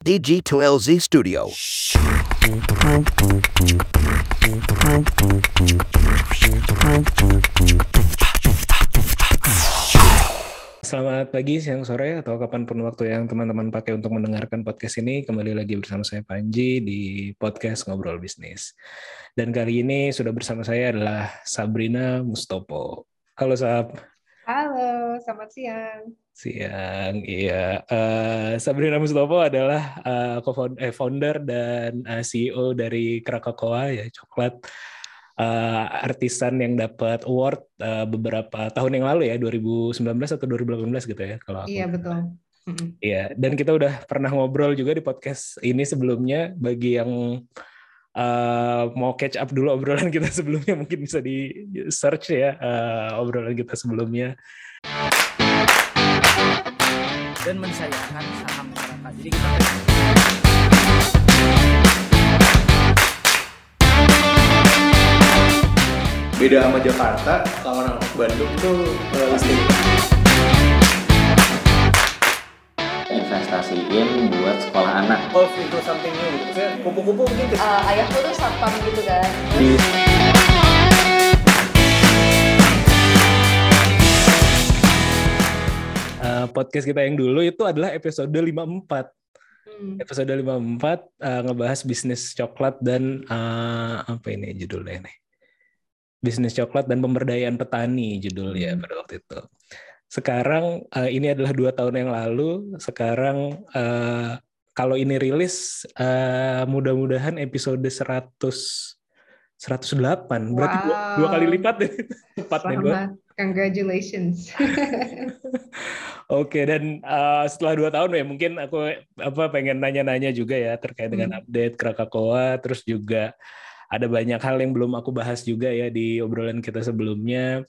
DG2LZ Studio. Selamat pagi, siang, sore, atau kapan pun waktu yang teman-teman pakai untuk mendengarkan podcast ini. Kembali lagi bersama saya Panji di podcast Ngobrol Bisnis. Dan kali ini sudah bersama saya adalah Sabrina Mustopo. Halo Sab. Halo, selamat siang. Siang, iya. Uh, Sabrina Mustopo adalah uh, co-founder dan uh, CEO dari Krakatoa ya, coklat uh, artisan yang dapat award uh, beberapa tahun yang lalu ya 2019 atau 2018 gitu ya kalau aku. Iya betul. Iya dan kita udah pernah ngobrol juga di podcast ini sebelumnya bagi yang uh, mau catch up dulu obrolan kita sebelumnya mungkin bisa di search ya uh, obrolan kita sebelumnya dan mensayangkan saham masyarakat. Jadi kita beda sama Jakarta kalau orang Bandung tuh pasti investasiin buat sekolah anak. Oh, itu something new gitu. Kupu-kupu mungkin. Uh, ayahku tuh satpam gitu kan. Di uh, podcast kita yang dulu itu adalah episode 54. Hmm. Episode 54 uh, ngebahas bisnis coklat dan uh, apa ini judulnya nih? bisnis coklat dan pemberdayaan petani judulnya pada waktu itu. Sekarang uh, ini adalah dua tahun yang lalu. Sekarang uh, kalau ini rilis uh, mudah-mudahan episode 100 108 berarti wow. dua, dua kali lipat deh. Cepat nih Congratulations. Oke dan uh, setelah dua tahun ya mungkin aku apa pengen nanya-nanya juga ya terkait dengan hmm. update Krakatoa terus juga ada banyak hal yang belum aku bahas juga ya di obrolan kita sebelumnya.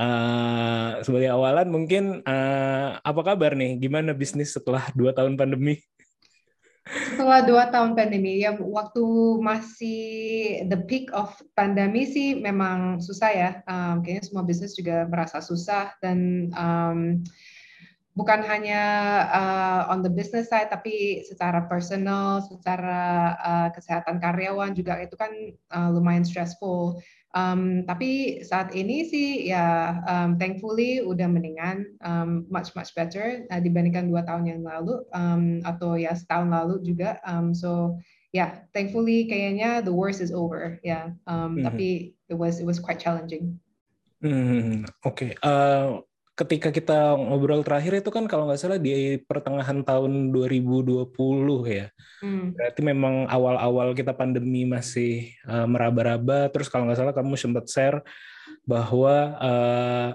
Uh, sebagai awalan mungkin uh, apa kabar nih? Gimana bisnis setelah dua tahun pandemi? Setelah dua tahun pandemi, ya waktu masih the peak of pandemi sih memang susah ya. Um, kayaknya semua bisnis juga merasa susah dan um, bukan hanya uh, on the business side tapi secara personal, secara uh, kesehatan karyawan juga itu kan uh, lumayan stressful. Um, tapi saat ini sih ya um, thankfully udah mendingan, um, much much better uh, dibandingkan dua tahun yang lalu um, atau ya setahun lalu juga. Um, so ya yeah, thankfully kayaknya the worst is over ya. Yeah. Um, mm -hmm. Tapi it was it was quite challenging. Hmm, Oke, okay. uh, ketika kita ngobrol terakhir itu kan kalau nggak salah di pertengahan tahun 2020 ya. Hmm. Berarti memang awal-awal kita pandemi masih uh, meraba-raba. Terus kalau nggak salah kamu sempat share bahwa uh,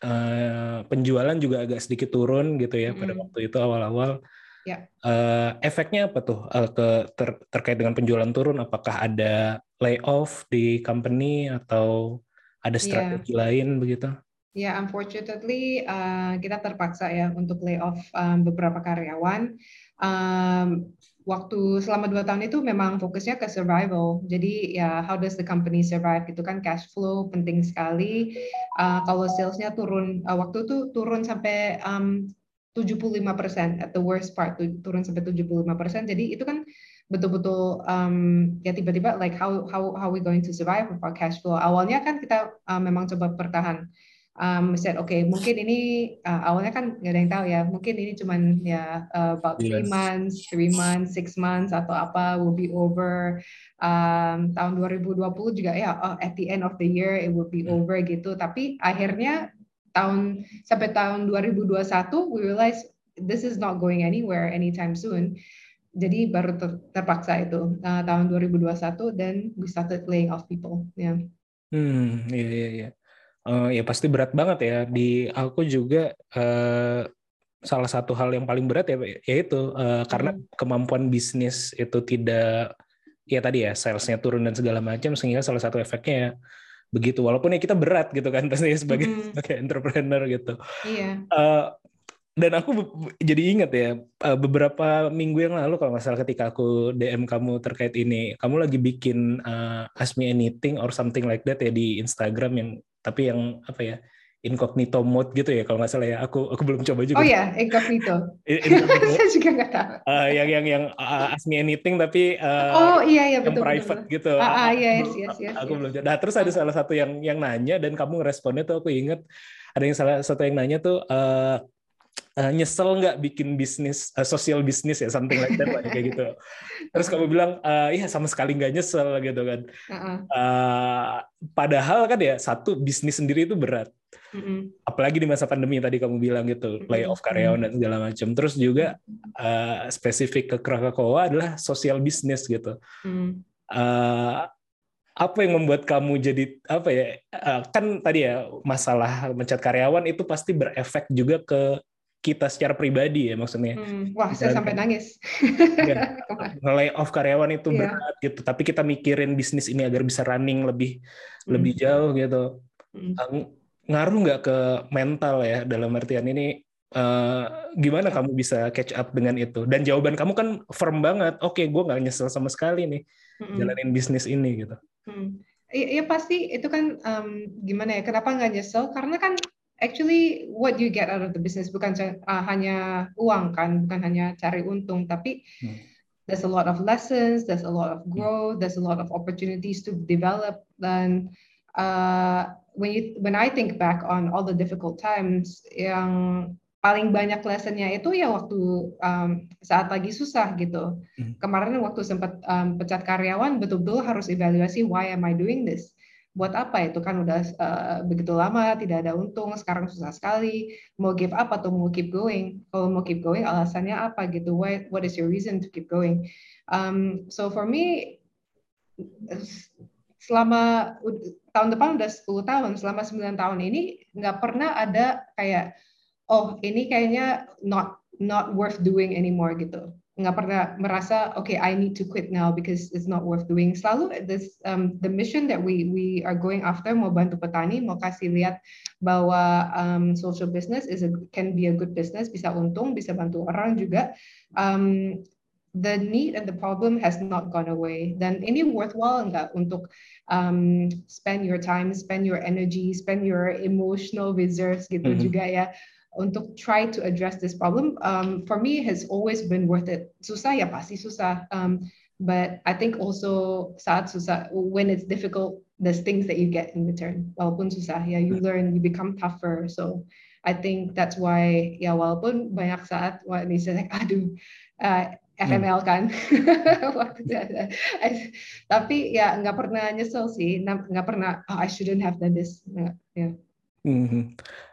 uh, penjualan juga agak sedikit turun gitu ya hmm. pada waktu itu awal-awal. Ya. Uh, efeknya apa tuh uh, ke ter, terkait dengan penjualan turun? Apakah ada layoff di company atau ada ya. strategi yeah. lain begitu? Ya, yeah, unfortunately uh, kita terpaksa ya untuk layoff um, beberapa karyawan. Um, waktu selama dua tahun itu memang fokusnya ke survival. Jadi ya how does the company survive itu kan cash flow penting sekali. Uh, kalau salesnya turun uh, waktu itu turun sampai um, 75% at the worst part turun sampai 75%. Jadi itu kan betul-betul um, ya tiba-tiba like how how how we going to survive with our cash flow. Awalnya kan kita uh, memang coba bertahan um, said oke okay, mungkin ini uh, awalnya kan nggak ada yang tahu ya mungkin ini cuman ya uh, about three yes. months three months six months atau apa will be over um, tahun 2020 juga ya oh, at the end of the year it will be hmm. over gitu tapi akhirnya tahun sampai tahun 2021 we realize this is not going anywhere anytime soon jadi baru ter, terpaksa itu uh, tahun 2021 dan we started laying off people ya yeah. hmm iya iya iya uh, ya pasti berat banget ya di aku juga uh, salah satu hal yang paling berat ya yaitu uh, karena hmm. kemampuan bisnis itu tidak ya tadi ya salesnya turun dan segala macam sehingga salah satu efeknya ya begitu walaupun ya kita berat gitu kan pasti sebagai hmm. sebagai entrepreneur gitu iya. uh, dan aku jadi ingat ya beberapa minggu yang lalu kalau nggak salah ketika aku DM kamu terkait ini kamu lagi bikin uh, ask me anything or something like that ya di Instagram yang tapi yang apa ya incognito mode gitu ya kalau nggak salah ya. Aku aku belum coba juga. Oh ya, incognito. Incognito. Saya juga nggak tahu. Uh, yang yang yang uh, ask me anything tapi uh, Oh iya iya yang betul private betul. gitu. Ah, ah, yes, belum- yes, yes, Aku yes. belum coba. Nah, terus ada salah satu yang yang nanya dan kamu ngeresponnya tuh aku inget ada yang salah satu yang nanya tuh eh eh, nyesel nggak bikin bisnis eh, sosial bisnis ya something like that lah, kayak gitu. Terus kamu bilang eh iya sama sekali nggak nyesel gitu kan. Ah. Eh, padahal kan ya satu bisnis sendiri itu berat. Mm-mm. Apalagi di masa pandemi tadi kamu bilang gitu, layoff karyawan dan segala macam. Terus juga eh, spesifik ke Krakatoa adalah sosial bisnis gitu. Eh, apa yang membuat kamu jadi apa ya kan tadi ya masalah mencat karyawan itu pasti berefek juga ke kita secara pribadi ya maksudnya Mm. Wah, saya Dan- sampai nangis. Ya. Off karyawan itu Iya. berat gitu tapi kita mikirin bisnis ini agar bisa running lebih Hmm. lebih jauh gitu Mm. Eh, ngaruh nggak ke mental ya dalam artian ini eh, gimana kamu bisa catch up dengan itu dan jawaban kamu kan firm banget oke gue nggak nyesel sama sekali nih Mm-mm. jalanin bisnis ini gitu Hmm. Iya ya pasti itu kan um, gimana ya? Kenapa nggak nyesel? Karena kan actually what you get out of the business bukan uh, hanya uang kan, bukan hanya cari untung, tapi Hmm. there's a lot of lessons, there's a lot of growth, there's a lot of opportunities to develop. Dan uh, when you when I think back on all the difficult times, yang paling banyak lessonnya itu ya waktu um, saat lagi susah gitu. Hmm. Kemarin waktu sempat um, pecat karyawan, betul-betul harus evaluasi why am I doing this? Buat apa itu kan udah uh, begitu lama tidak ada untung, sekarang susah sekali. Mau give up atau mau keep going? Kalau mau keep going, alasannya apa gitu? Why, what is your reason to keep going? Um, so for me, selama tahun depan udah 10 tahun, selama 9 tahun ini nggak pernah ada kayak oh ini kayaknya not not worth doing anymore gitu. Nggak pernah merasa okay I need to quit now because it's not worth doing. Selalu this um, the mission that we we are going after mau bantu petani, mau kasih lihat bahwa um, social business is a, can be a good business, bisa untung, bisa bantu orang juga. Um, the need and the problem has not gone away. Dan ini worthwhile nggak untuk um, spend your time, spend your energy, spend your emotional reserves gitu Mhm. juga ya untuk try to address this problem. Um, for me has always been worth it. Susah ya pasti susah. Um, but I think also saat susah when it's difficult, there's things that you get in return. Walaupun susah ya, you learn, you become tougher. So I think that's why ya walaupun banyak saat wah ini saya aduh uh, FML kan waktu tapi ya nggak pernah nyesel sih nggak pernah oh, I shouldn't have done this Nggak, ya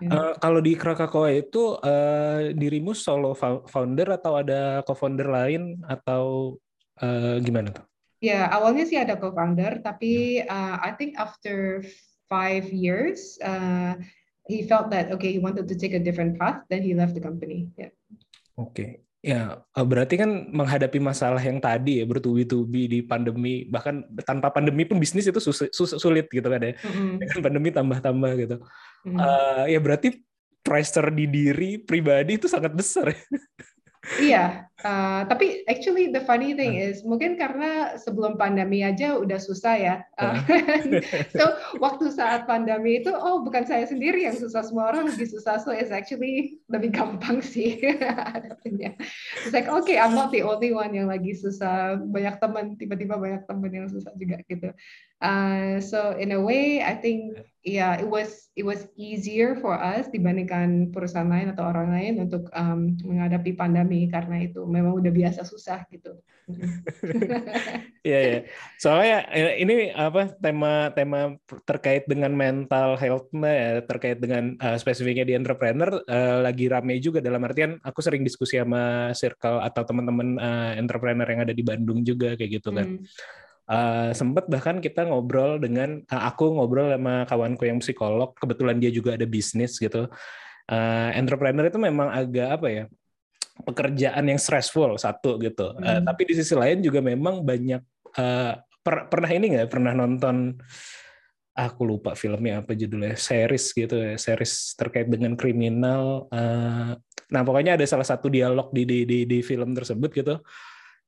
Ya. Eh, kalau di Krakatoa itu eh, dirimu solo fou- founder atau ada co-founder lain atau eh, gimana tuh? Ya, awalnya sih ada co-founder, tapi uh, I think after five years, uh, he felt that okay, he wanted to take a different path, then he left the company. Yeah. Oke. Ya, eh, berarti kan menghadapi masalah yang tadi ya bertubi-tubi di pandemi, bahkan tanpa pandemi pun bisnis itu sus- sus- sulit gitu kan ya. Mm-mm. Dengan pandemi tambah-tambah gitu. Mm. Eh, ya berarti pressure di diri pribadi itu sangat besar. ya. Iya, uh, tapi actually the funny thing is mungkin karena sebelum pandemi aja udah susah ya. Uh, so waktu saat pandemi itu oh bukan saya sendiri yang susah semua orang lagi susah so it's actually lebih gampang sih hadapinnya. It's like okay I'm not the only one yang lagi susah banyak teman tiba-tiba banyak teman yang susah juga gitu. Uh, so in a way I think yeah it was it was easier for us dibandingkan perusahaan lain atau orang lain untuk um, menghadapi pandemi karena itu memang udah biasa susah gitu. Iya ya. Soalnya eh, ini apa tema-tema terkait dengan mental health ya, terkait dengan eh, spesifiknya di entrepreneur eh, lagi rame juga dalam artian aku sering diskusi sama circle atau teman-teman eh, entrepreneur yang ada di Bandung juga kayak gitu kan. Hmm. Eh, sempet bahkan kita ngobrol dengan eh, aku ngobrol sama kawanku yang psikolog, kebetulan dia juga ada bisnis gitu. Eh, entrepreneur itu memang agak apa ya? pekerjaan yang stressful satu gitu. Hmm. tapi di sisi lain juga memang banyak eh, per- pernah ini nggak pernah nonton aku lupa filmnya apa judulnya series gitu ya series terkait dengan kriminal eh, nah pokoknya ada salah satu dialog di di di, di film tersebut gitu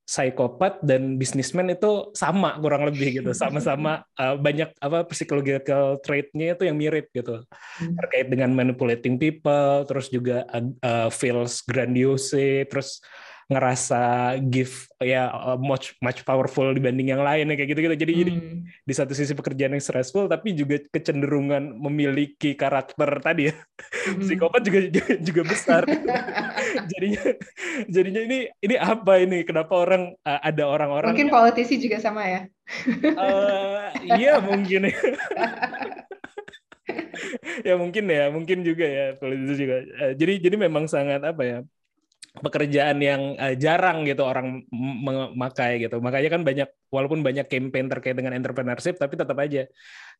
psikopat dan bisnismen itu sama kurang lebih gitu sama-sama uh, banyak apa psychological trait-nya itu yang mirip gitu hmm. terkait dengan manipulating people terus juga uh, feels grandiose terus ngerasa give ya uh, much much powerful dibanding yang lain kayak gitu gitu jadi hmm. jadi di satu sisi pekerjaan yang stressful tapi juga kecenderungan memiliki karakter tadi ya. Hmm. psikopat juga juga, besar. Jadinya jadinya ini ini apa ini? Kenapa orang uh, ada orang-orang mungkin politisi juga sama ya? Uh, iya mungkin ya. Ya mungkin ya mungkin juga ya politisi juga. Uh, jadi jadi memang sangat apa ya pekerjaan yang uh, jarang gitu orang memakai gitu. Makanya kan banyak walaupun banyak campaign terkait dengan entrepreneurship tapi tetap aja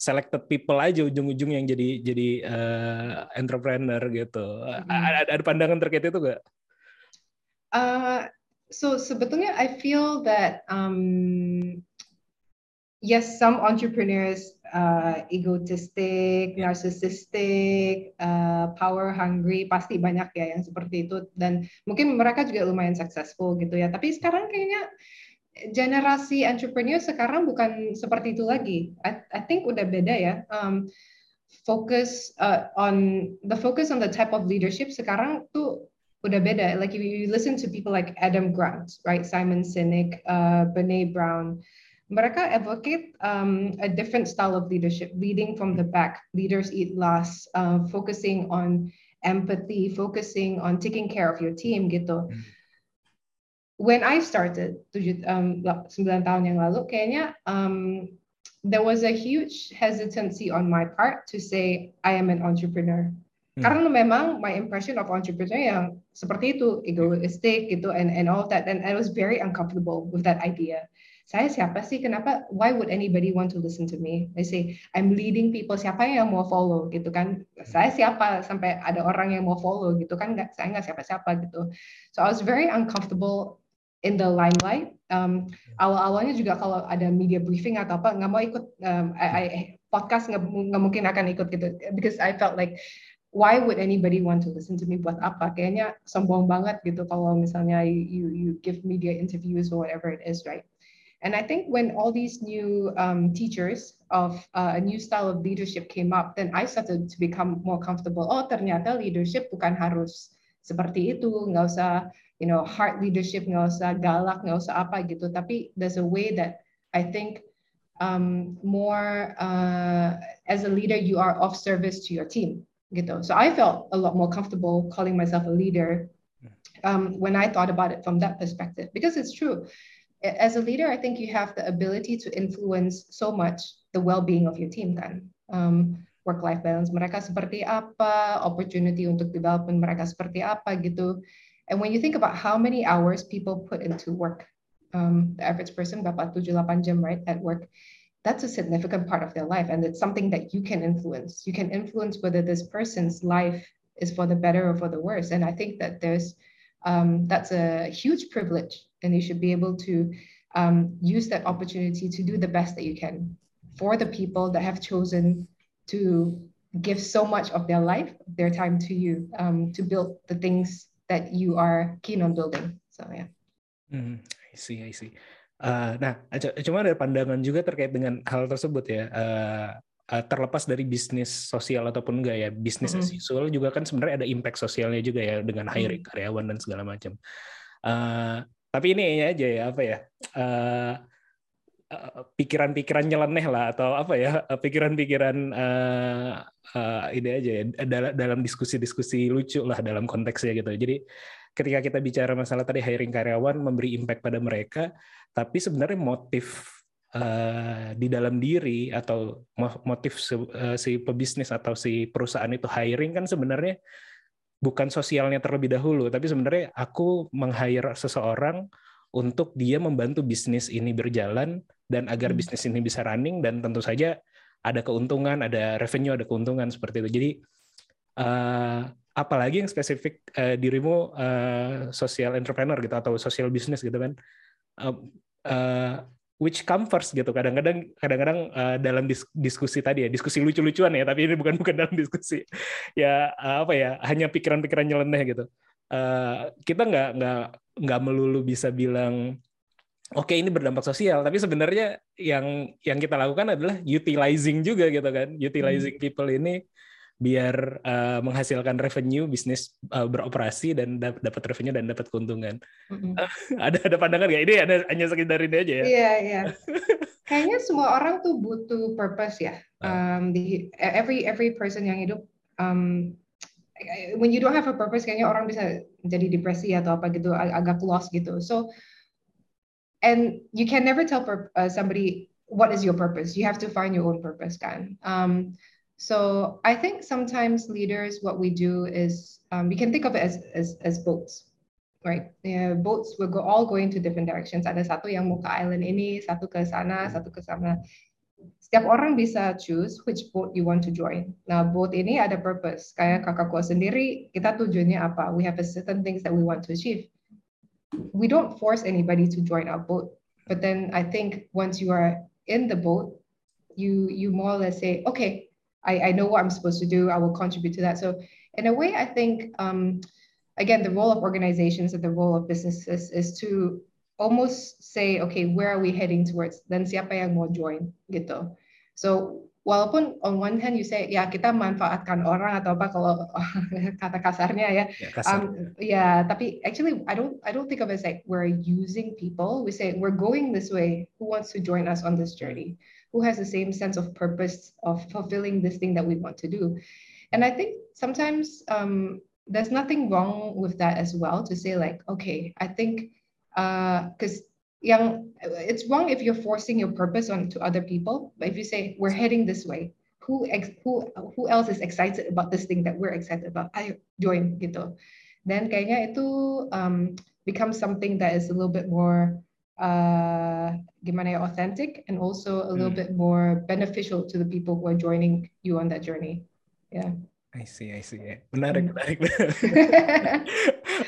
selected people aja ujung-ujung yang jadi jadi uh, entrepreneur gitu. Hmm. Ada, ada pandangan terkait itu gak? Uh, so sebetulnya I feel that um, yes, some entrepreneurs uh, egotistic, narcissistic, uh, power hungry, pasti banyak ya yang seperti itu. Dan mungkin mereka juga lumayan successful gitu ya. Tapi sekarang kayaknya generasi entrepreneur sekarang bukan seperti itu lagi. I, I think udah beda ya. Um, focus uh, on the focus on the type of leadership sekarang tuh udah beda. Like if you listen to people like Adam Grant, right, Simon Sinek, uh, Brene Brown mereka advocate um, a different style of leadership, leading from the back. Leaders eat last, uh, focusing on empathy, focusing on taking care of your team gitu. Hmm. When I started tujuh um, 9 tahun yang lalu, kayaknya um, there was a huge hesitancy on my part to say I am an entrepreneur. Hmm. Karena memang my impression of entrepreneur yang seperti itu, egoistic gitu, and and all that, and I was very uncomfortable with that idea saya siapa sih? Kenapa? Why would anybody want to listen to me? I say, I'm leading people. Siapa yang mau follow gitu kan? Saya siapa sampai ada orang yang mau follow gitu kan? Nggak, saya nggak siapa-siapa gitu. So I was very uncomfortable in the limelight. Um, awal-awalnya juga kalau ada media briefing atau apa nggak mau ikut um, I, I, podcast nggak, mungkin akan ikut gitu because I felt like why would anybody want to listen to me buat apa kayaknya sombong banget gitu kalau misalnya you you give media interviews or whatever it is right And I think when all these new um, teachers of uh, a new style of leadership came up, then I started to become more comfortable. Oh, ternyata leadership bukan harus seperti itu, nggak usah, you know, hard leadership, nggak usah galak, nggak usah apa gitu. Tapi there's a way that I think um, more uh, as a leader, you are of service to your team, gitu. So I felt a lot more comfortable calling myself a leader um, when I thought about it from that perspective, because it's true as a leader, I think you have the ability to influence so much the well-being of your team kan. Um, work-life balance mereka seperti apa, opportunity untuk development mereka seperti apa gitu. And when you think about how many hours people put into work, um, the average person berapa 7-8 jam right at work, that's a significant part of their life and it's something that you can influence. You can influence whether this person's life is for the better or for the worse. And I think that there's um, that's a huge privilege and you should be able to um, use that opportunity to do the best that you can for the people that have chosen to give so much of their life, their time to you um, to build the things that you are keen on building. So yeah. Hmm, I see, I see. Uh, nah, cuma ada pandangan juga terkait dengan hal tersebut ya. Uh, uh, terlepas dari bisnis sosial ataupun enggak ya, bisnis mm -hmm. as usual juga kan sebenarnya ada impact sosialnya juga ya dengan hiring mm -hmm. karyawan dan segala macam. Uh, tapi ini aja ya apa ya uh, pikiran-pikiran nyeleneh lah atau apa ya pikiran-pikiran uh, uh, ini aja ya dalam diskusi-diskusi lucu lah dalam konteksnya gitu. Jadi ketika kita bicara masalah tadi hiring karyawan memberi impact pada mereka tapi sebenarnya motif uh, di dalam diri atau motif si, uh, si pebisnis atau si perusahaan itu hiring kan sebenarnya bukan sosialnya terlebih dahulu, tapi sebenarnya aku meng-hire seseorang untuk dia membantu bisnis ini berjalan dan agar hmm. bisnis ini bisa running dan tentu saja ada keuntungan, ada revenue, ada keuntungan seperti itu. Jadi uh, apalagi yang spesifik uh, dirimu uh, social entrepreneur gitu atau social business gitu kan. Uh, uh, which come first gitu. Kadang-kadang kadang-kadang uh, dalam dis diskusi tadi ya diskusi lucu-lucuan ya tapi ini bukan bukan dalam diskusi. Ya uh, apa ya hanya pikiran-pikiran nyeleneh gitu. Uh, kita nggak nggak nggak melulu bisa bilang oke okay, ini berdampak sosial tapi sebenarnya yang yang kita lakukan adalah utilizing juga gitu kan. Utilizing hmm. people ini biar uh, menghasilkan revenue bisnis uh, beroperasi dan dapat revenue dan dapat keuntungan. Mm-hmm. ada ada pandangan nggak? Ini ada hanya sekedar ini aja ya? Iya iya. Kayaknya semua orang tuh butuh purpose ya. Ah. Um, di every every person yang hidup um, when you don't have a purpose kayaknya orang bisa jadi depresi atau apa gitu ag agak lost gitu. So and you can never tell uh, somebody what is your purpose. You have to find your own purpose kan. Um, So I think sometimes leaders, what we do is um, we can think of it as, as, as boats, right? Yeah, boats will go all going to different directions. Ada satu yang mau ke island ini, satu ke sana, satu ke sana. Setiap orang bisa choose which boat you want to join. Nah, boat ini ada purpose. Kayak kakakku sendiri, kita tujuannya apa? We have a certain things that we want to achieve. We don't force anybody to join our boat. But then I think once you are in the boat, you you more or less say, okay, I, I know what I'm supposed to do. I will contribute to that. So in a way, I think um, again the role of organizations and the role of businesses is to almost say, okay, where are we heading towards? Dan siapa yang mau join gitu. So walaupun on one hand you say ya kita manfaatkan orang atau apa kalau kata kasarnya ya, ya, kasar. um, ya tapi actually I don't I don't think of it as like we're using people. We say we're going this way. Who wants to join us on this journey? who has the same sense of purpose of fulfilling this thing that we want to do. And I think sometimes um, there's nothing wrong with that as well to say like, okay, I think because uh, young, it's wrong if you're forcing your purpose on to other people. But if you say we're heading this way, who ex- who who else is excited about this thing that we're excited about? I join gitu. Then kayaknya itu um, becomes something that is a little bit more uh, gimana ya authentic and also a little hmm. bit more beneficial to the people who are joining you on that journey. Yeah. I see, I see. Menarik, hmm. menarik. Oke,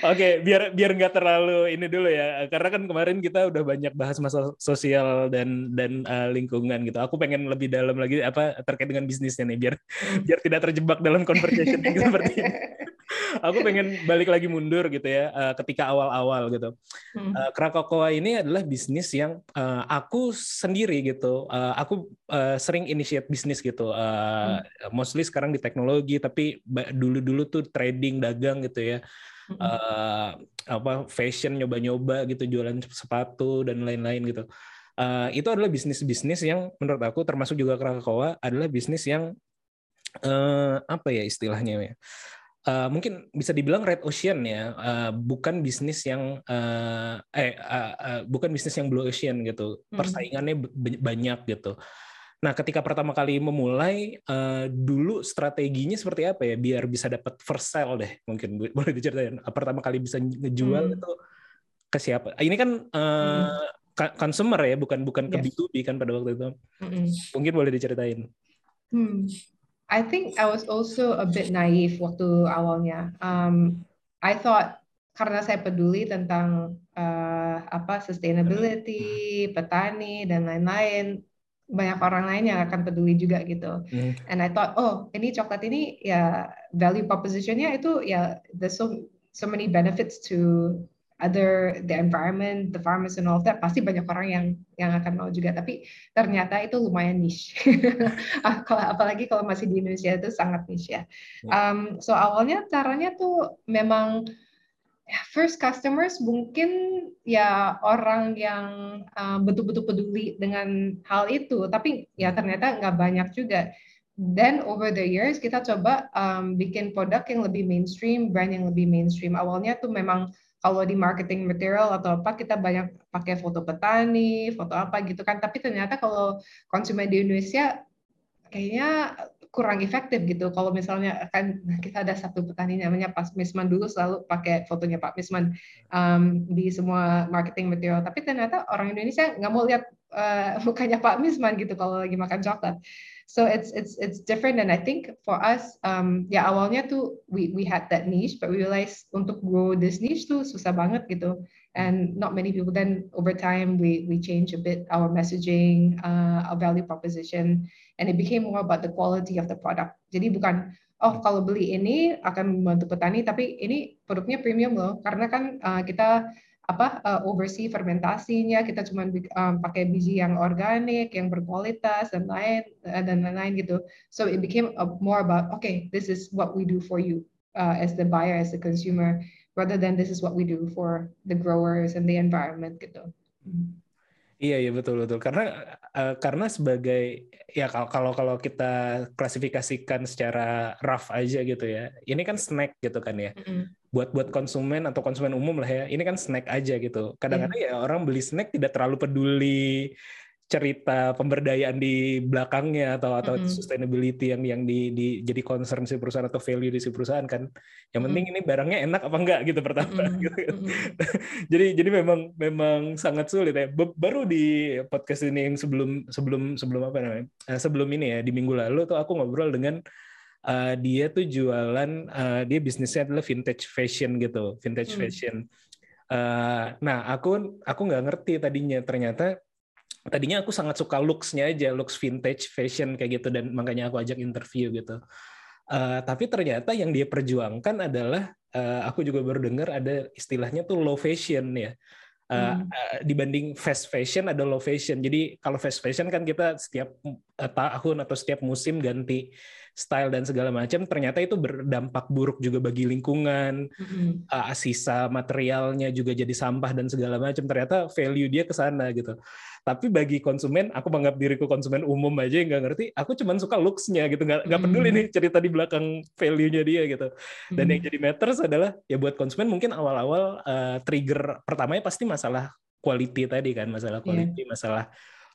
okay, biar biar nggak terlalu ini dulu ya, karena kan kemarin kita udah banyak bahas masalah sosial dan dan uh, lingkungan gitu. Aku pengen lebih dalam lagi apa terkait dengan bisnisnya nih, biar hmm. biar tidak terjebak dalam conversation seperti ini. aku pengen balik lagi mundur gitu ya uh, ketika awal-awal gitu. Hmm. Uh, Krakokoa ini adalah bisnis yang uh, aku sendiri gitu. Uh, aku uh, sering initiate bisnis gitu. Uh, hmm. Mostly sekarang di teknologi, tapi dulu-dulu tuh trading dagang gitu ya. Uh, apa fashion nyoba-nyoba gitu jualan sepatu dan lain-lain gitu. Uh, itu adalah bisnis-bisnis yang menurut aku termasuk juga Krakoa adalah bisnis yang uh, apa ya istilahnya ya uh, mungkin bisa dibilang red ocean ya, uh, bukan bisnis yang uh, eh uh, uh, bukan bisnis yang blue ocean gitu. Hmm. Persaingannya banyak gitu. Nah, ketika pertama kali memulai, uh, dulu strateginya seperti apa ya biar bisa dapat first sale deh, mungkin boleh diceritain. Pertama kali bisa ngejual hmm. itu ke siapa? Ini kan uh, hmm. consumer ya, bukan bukan yes. ke B2B kan pada waktu itu. Hmm. Mungkin boleh diceritain. Hmm. I think I was also a bit naive waktu awalnya. Um, I thought karena saya peduli tentang uh, apa sustainability, petani dan lain-lain, banyak orang lain yang akan peduli juga gitu. Mm. And I thought, oh ini coklat ini ya value propositionnya itu ya there's so so many benefits to other the environment, the farmers and all of that pasti banyak orang yang yang akan mau juga. Tapi ternyata itu lumayan niche. Ah, kalau apalagi kalau masih di Indonesia itu sangat niche ya. Um, so awalnya caranya tuh memang ya, first customers mungkin ya orang yang betul-betul um, peduli dengan hal itu. Tapi ya ternyata nggak banyak juga. Then over the years kita coba um, bikin produk yang lebih mainstream, brand yang lebih mainstream. Awalnya tuh memang kalau di marketing material atau apa kita banyak pakai foto petani, foto apa gitu kan. Tapi ternyata kalau konsumen di Indonesia kayaknya kurang efektif gitu. Kalau misalnya kan kita ada satu petani namanya Pak Misman dulu selalu pakai fotonya Pak Misman um, di semua marketing material. Tapi ternyata orang Indonesia nggak mau lihat uh, mukanya Pak Misman gitu kalau lagi makan coklat so it's it's it's different and I think for us um ya awalnya tuh we we had that niche but we realized untuk grow this niche tuh susah banget gitu. And not many people then over time we we change a bit our messaging uh, our value proposition and it became more about the quality of the product. Jadi bukan oh kalau beli ini akan membantu petani tapi ini produknya premium loh. Karena kan uh, kita apa uh, oversee fermentasinya kita cuma um, pakai biji yang organik yang berkualitas dan lain uh, dan lain-lain gitu. So it became a, more about okay this is what we do for you uh, as the buyer as the consumer rather than this is what we do for the growers and the environment gitu. Iya iya betul betul. Karena uh, karena sebagai ya kalau kalau kita klasifikasikan secara rough aja gitu ya ini kan snack gitu kan ya. Mm -hmm. Buat buat konsumen atau konsumen umum lah ya ini kan snack aja gitu kadang-kadang yeah. ya orang beli snack tidak terlalu peduli cerita pemberdayaan di belakangnya atau atau mm -hmm. sustainability yang yang di, di jadi concern si perusahaan atau value di si perusahaan kan yang penting mm -hmm. ini barangnya enak apa enggak gitu pertama mm -hmm. gitu. jadi jadi memang memang sangat sulit ya baru di podcast ini yang sebelum sebelum sebelum apa namanya eh, sebelum ini ya di minggu lalu tuh aku ngobrol dengan uh, dia tuh jualan uh, dia bisnisnya adalah vintage fashion gitu vintage mm. fashion uh, nah aku aku nggak ngerti tadinya ternyata tadinya aku sangat suka looks-nya aja, looks vintage fashion kayak gitu dan makanya aku ajak interview gitu. Uh, tapi ternyata yang dia perjuangkan adalah uh, aku juga baru dengar ada istilahnya tuh low fashion ya. Uh, hmm. dibanding fast fashion ada low fashion. Jadi kalau fast fashion kan kita setiap tahun atau setiap musim ganti style dan segala macam ternyata itu berdampak buruk juga bagi lingkungan mm-hmm. uh, sisa materialnya juga jadi sampah dan segala macam ternyata value dia ke sana gitu tapi bagi konsumen aku menganggap diriku konsumen umum aja yang nggak ngerti aku cuma suka looks-nya gitu nggak nggak peduli mm-hmm. nih cerita di belakang value-nya dia gitu dan mm-hmm. yang jadi matters adalah ya buat konsumen mungkin awal-awal uh, trigger pertamanya pasti masalah quality tadi kan masalah iya. quality yeah. masalah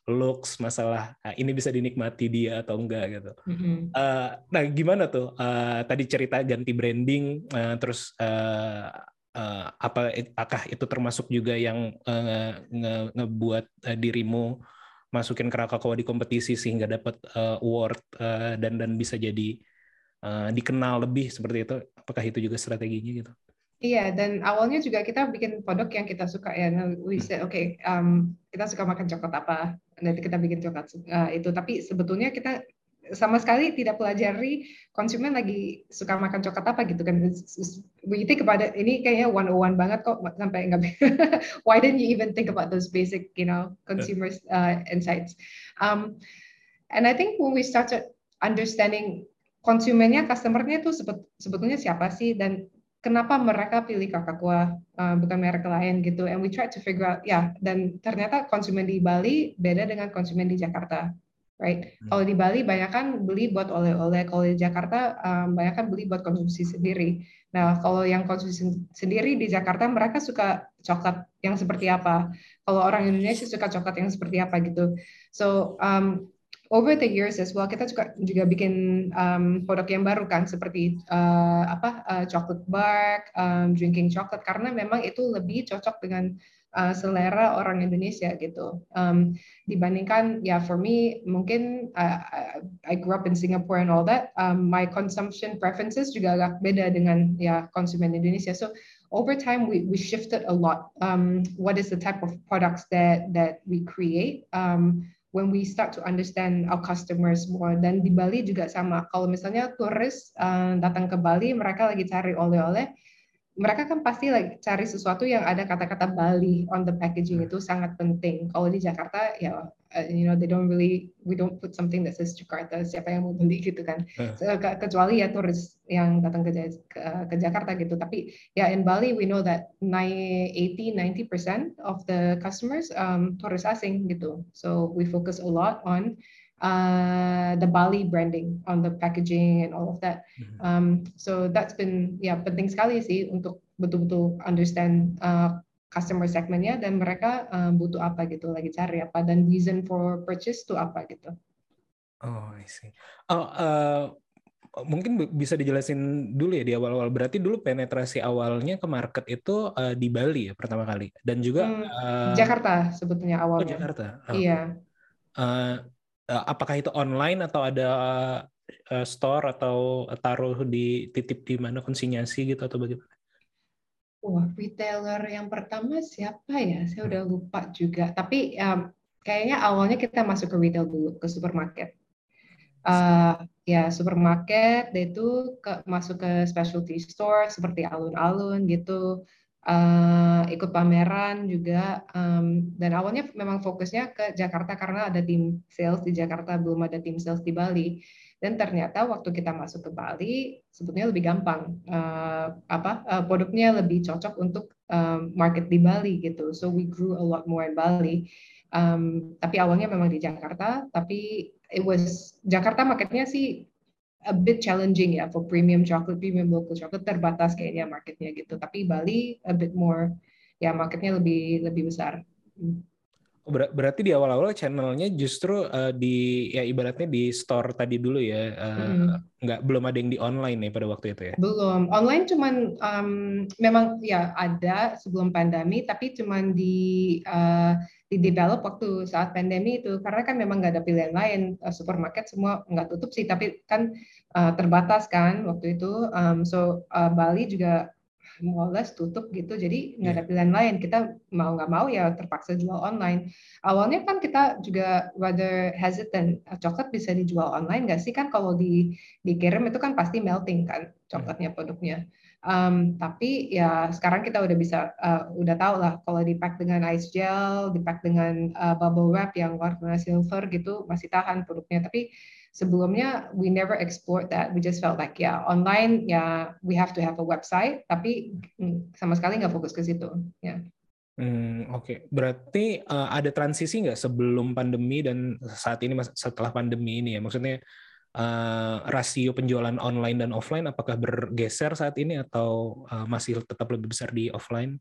looks, masalah nah, ini bisa dinikmati dia atau enggak gitu. Mm-hmm. Uh, nah, gimana tuh? Uh, tadi cerita ganti branding, uh, terus uh, uh, apa apakah itu termasuk juga yang uh, nge ngebuat uh, dirimu masukin Krakatawa di kompetisi sehingga dapat uh, award uh, dan dan bisa jadi uh, dikenal lebih seperti itu? Apakah itu juga strateginya gitu? Iya, dan awalnya juga kita bikin produk yang kita suka ya. Nah, we said, oke, okay, um, kita suka makan coklat apa, nanti kita bikin coklat uh, itu. Tapi sebetulnya kita sama sekali tidak pelajari konsumen lagi suka makan coklat apa gitu kan. We think about it, ini kayaknya one one banget kok sampai nggak. Why didn't you even think about those basic, you know, consumer uh, insights? Um, and I think when we started understanding konsumennya, customernya itu sebetulnya siapa sih dan kenapa mereka pilih Kakakua uh, bukan merek lain gitu. And we try to figure out ya dan ternyata konsumen di Bali beda dengan konsumen di Jakarta right? Hmm. kalau di Bali banyak kan beli buat oleh-oleh kalau di Jakarta um, banyak kan beli buat konsumsi sendiri. Nah kalau yang konsumsi sendiri di Jakarta mereka suka coklat yang seperti apa? Kalau orang Indonesia suka coklat yang seperti apa gitu? So um, over the years as well kita juga juga bikin um, produk yang baru kan seperti uh, apa uh, chocolate bar, um, drinking chocolate karena memang itu lebih cocok dengan uh, selera orang Indonesia gitu. Um, dibandingkan ya yeah, for me mungkin uh, I grew up in Singapore and all that um, my consumption preferences juga agak beda dengan ya konsumen Indonesia. So over time we we shifted a lot. Um, what is the type of products that that we create? Um, when we start to understand our customers more. Dan di Bali juga sama. Kalau misalnya turis uh, datang ke Bali, mereka lagi cari oleh-oleh, mereka kan pasti lagi cari sesuatu yang ada kata-kata Bali on the packaging itu sangat penting. Kalau di Jakarta ya uh, you know they don't really we don't put something that says Jakarta siapa yang mau beli gitu kan. Uh. Ke, kecuali ya turis yang datang ke, ke ke Jakarta gitu. Tapi ya in Bali we know that 80 90% of the customers um, turis asing gitu. So we focus a lot on uh, the Bali branding on the packaging and all of that. Mm-hmm. Um, so that's been ya penting sekali sih untuk betul-betul understand uh, customer segmentnya dan mereka uh, butuh apa gitu lagi cari apa dan reason for purchase itu apa gitu. Oh, I see. Oh, uh, mungkin bisa dijelasin dulu ya di awal-awal. Berarti dulu penetrasi awalnya ke market itu uh, di Bali ya pertama kali dan juga hmm, uh, Jakarta sebetulnya awalnya. Oh, Jakarta. Oh. Iya. Uh, Eh, apakah itu online atau ada uh, store atau taruh di titip di mana konsinyasi gitu atau bagaimana? Wah, retailer yang pertama siapa ya? Saya udah lupa juga. Tapi um, kayaknya awalnya kita masuk ke retail dulu, ke supermarket. Uh, ya supermarket, itu ke, masuk ke specialty store seperti alun-alun gitu. uh, ikut pameran juga um, dan awalnya memang fokusnya ke Jakarta karena ada tim sales di Jakarta belum ada tim sales di Bali dan ternyata waktu kita masuk ke Bali sebetulnya lebih gampang uh, apa uh, produknya lebih cocok untuk um, market di Bali gitu so we grew a lot more in Bali um, tapi awalnya memang di Jakarta tapi it was Jakarta marketnya sih a bit challenging ya for premium chocolate, premium local chocolate terbatas kayaknya marketnya gitu. Tapi Bali a bit more ya marketnya lebih lebih besar. Hmm. Ber berarti di awal-awal channelnya justru uh, di ya ibaratnya di store tadi dulu ya uh, hmm. nggak belum ada yang di online ya pada waktu itu ya? Belum. Online cuman um, memang ya ada sebelum pandemi tapi cuman di uh, di develop waktu saat pandemi itu. Karena kan memang nggak ada pilihan lain. Uh, supermarket semua nggak tutup sih tapi kan uh, terbatas kan waktu itu. Um, so uh, Bali juga more tutup gitu jadi nggak ada iya. pilihan lain. Kita mau nggak mau ya terpaksa jual online. Awalnya kan kita juga rather hesitant coklat bisa dijual online nggak sih? Kan kalau di dikirim itu kan pasti melting kan coklatnya produknya. Um, tapi ya sekarang kita udah bisa uh, udah tahu lah kalau dipack dengan ice gel dipack dengan uh, bubble wrap yang warna silver gitu masih tahan produknya. Tapi sebelumnya we never explored that. We just felt like ya yeah, online ya yeah, we have to have a website, tapi hmm, sama sekali nggak fokus ke situ. Ya. Yeah. Hmm, Oke, okay. berarti uh, ada transisi nggak sebelum pandemi dan saat ini setelah pandemi ini ya? Maksudnya uh, rasio penjualan online dan offline apakah bergeser saat ini atau uh, masih tetap lebih besar di offline?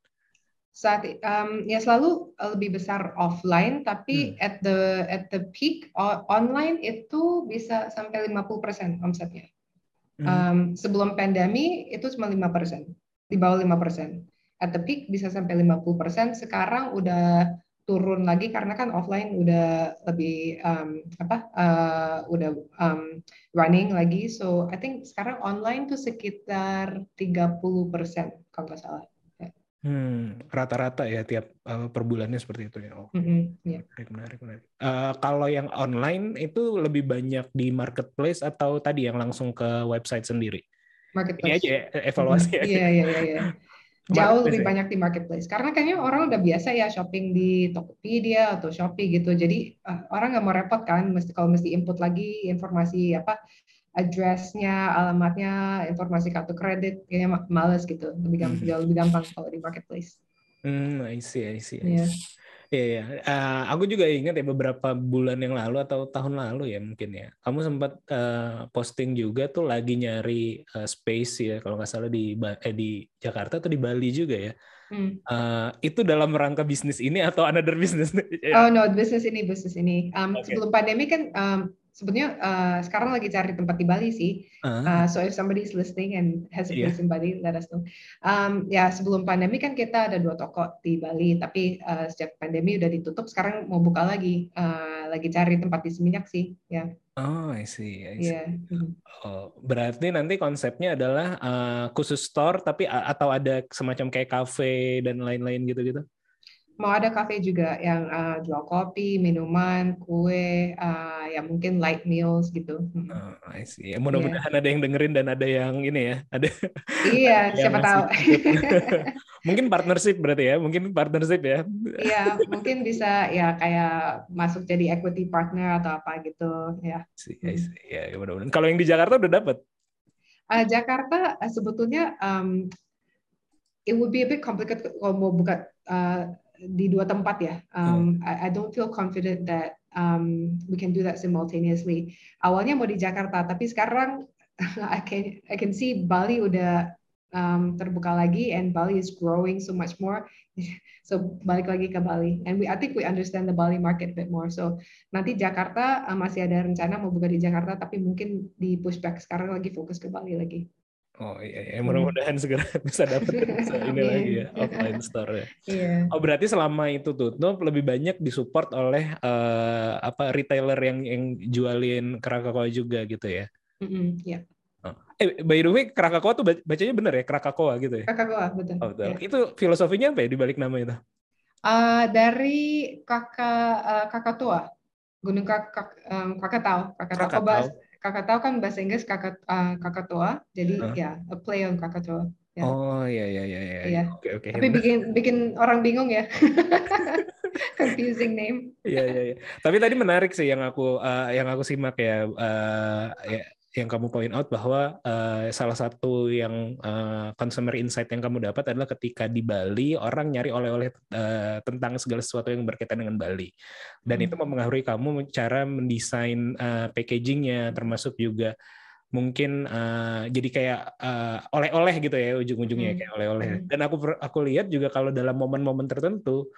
Saat um, ya selalu uh, lebih besar offline tapi hmm. at the at the peak online itu bisa sampai 50% omsetnya. Hmm. Um, sebelum pandemi itu cuma 5%, di bawah 5%. At the peak bisa sampai 50%, sekarang udah turun lagi karena kan offline udah lebih um, apa uh, udah um, running lagi so I think sekarang online tuh sekitar 30% kalau nggak salah Hmm, rata-rata ya tiap uh, per bulannya seperti itu ya. Oh, mm-hmm, yeah. menarik, menarik, menarik. Uh, kalau yang online itu lebih banyak di marketplace atau tadi yang langsung ke website sendiri? Marketplace. Ini aja ya, evaluasi. Mm-hmm. Iya, iya, iya, iya. Jauh lebih ya? banyak di marketplace. Karena kayaknya orang udah biasa ya shopping di Tokopedia atau Shopee gitu. Jadi uh, orang nggak mau repot kan, mesti kalau mesti input lagi informasi apa address-nya, alamatnya, informasi kartu kredit, kayaknya males gitu. Lebih gampang, hmm. jauh lebih gampang kalau di marketplace. Hmm, I see, I see. Iya, yeah. yeah, uh, aku juga ingat ya beberapa bulan yang lalu atau tahun lalu ya mungkin ya. Kamu sempat uh, posting juga tuh lagi nyari uh, space ya kalau nggak salah di eh, di Jakarta atau di Bali juga ya. Hmm. Uh, itu dalam rangka bisnis ini atau another business? oh no, bisnis ini, bisnis ini. Um, okay. Sebelum pandemi kan um, sebetulnya uh, sekarang lagi cari tempat di Bali sih. Uh. So if somebody is listening and has a place yeah. in Bali, let us know. Um, ya sebelum pandemi kan kita ada dua toko di Bali, tapi uh, sejak pandemi udah ditutup, sekarang mau buka lagi. Uh, lagi cari tempat di Seminyak sih, ya. Oh, I see. I see. Yeah. Oh, berarti nanti konsepnya adalah uh, khusus store, tapi atau ada semacam kayak cafe dan lain-lain gitu-gitu? Mau ada kafe juga yang uh, jual kopi, minuman, kue, uh, ya mungkin light meals gitu. Oh, I see. Ya, mudah-mudahan yeah. ada yang dengerin dan ada yang ini ya, ada. Iya, siapa tahu. mungkin partnership berarti ya, mungkin partnership ya. Iya, mungkin bisa ya kayak masuk jadi equity partner atau apa gitu ya. See, I see. Ya, mudah-mudahan. Kalau yang di Jakarta udah dapat? Uh, Jakarta uh, sebetulnya um, it would be a bit complicated kalau mau buka uh, di dua tempat ya. Um, hmm. I, I don't feel confident that um, we can do that simultaneously. Awalnya mau di Jakarta, tapi sekarang I can I can see Bali udah um, terbuka lagi and Bali is growing so much more. so balik lagi ke Bali. And we I think we understand the Bali market a bit more. So nanti Jakarta uh, masih ada rencana mau buka di Jakarta, tapi mungkin di pushback sekarang lagi fokus ke Bali lagi. Oh iya, iya. mudah-mudahan segera bisa dapat ini lagi ya offline store ya. Yeah. Oh berarti selama itu tutup lebih banyak disupport oleh uh, apa retailer yang yang jualin Krakatoa juga gitu ya? Mm -hmm, yeah. oh. Eh by the way Krakatoa tuh bacanya bener ya Krakatoa gitu ya? Krakatoa betul. Oh, betul. Yeah. Itu filosofinya apa ya di balik nama itu? Uh, dari kakak uh, Kakatoa, Gunung Kak, um, Kakatau, Kakatau. Kakak tahu kan bahasa Inggris kakak uh, kakatoa, jadi uh. ya a play on kakatoa. Ya. Oh iya iya iya. Iya. Oke oke. Tapi bikin bikin orang bingung ya. Confusing name. Iya iya iya. Tapi tadi menarik sih yang aku uh, yang aku simak ya, uh, ya yang kamu point out bahwa uh, salah satu yang uh, consumer insight yang kamu dapat adalah ketika di Bali orang nyari oleh-oleh uh, tentang segala sesuatu yang berkaitan dengan Bali dan hmm. itu mempengaruhi kamu cara mendesain uh, packagingnya termasuk juga mungkin uh, jadi kayak uh, oleh-oleh gitu ya ujung-ujungnya hmm. kayak oleh-oleh. Hmm. Dan aku aku lihat juga kalau dalam momen-momen tertentu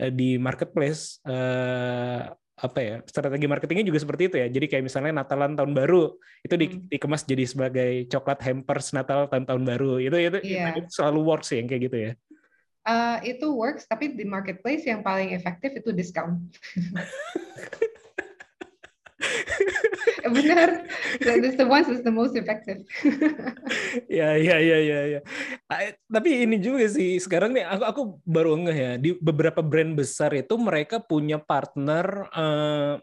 uh, di marketplace uh, apa ya strategi marketingnya juga seperti itu ya. Jadi kayak misalnya Natalan tahun baru itu di, hmm. dikemas jadi sebagai coklat hampers Natal tahun tahun baru. Itu itu, yeah. itu selalu works ya yang kayak gitu ya. Uh, itu works tapi di marketplace yang paling efektif itu diskon. Benar, this the ones is the most effective. ya ya ya ya ya. Tapi ini juga sih sekarang nih aku aku baru ngeh ya di beberapa brand besar itu mereka punya partner uh,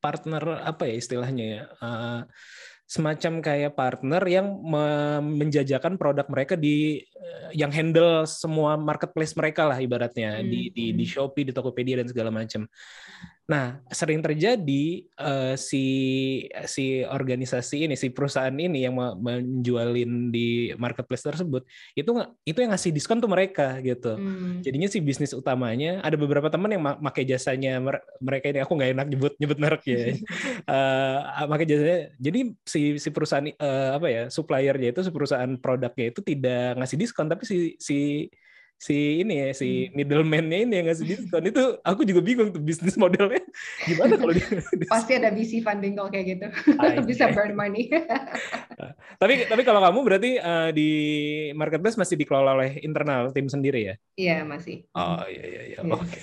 partner apa ya istilahnya ya. Uh, semacam kayak partner yang menjajakan produk mereka di eh, yang handle semua marketplace mereka lah ibaratnya hmm. di di di hmm. Shopee, di Tokopedia dan segala macam. Nah, sering terjadi uh, si si organisasi ini, si perusahaan ini yang menjualin di marketplace tersebut, itu itu yang ngasih diskon tuh mereka gitu. Hmm. Jadinya si bisnis utamanya ada beberapa teman yang pakai jasanya mereka ini, aku nggak enak nyebut nyebut merek ya, uh, pakai jasanya. Jadi si si perusahaan uh, apa ya suppliernya itu, si perusahaan produknya itu tidak ngasih diskon, tapi si si si ini ya si hmm. middleman-nya ini yang ngasih diskon. Itu aku juga bingung tuh bisnis modelnya. Gimana kalau dia pasti ada VC funding kalau kayak gitu. Ah, bisa burn money. Tapi tapi kalau kamu berarti uh, di marketplace masih dikelola oleh internal tim sendiri ya? Iya masih. Oh iya iya iya, iya. oke.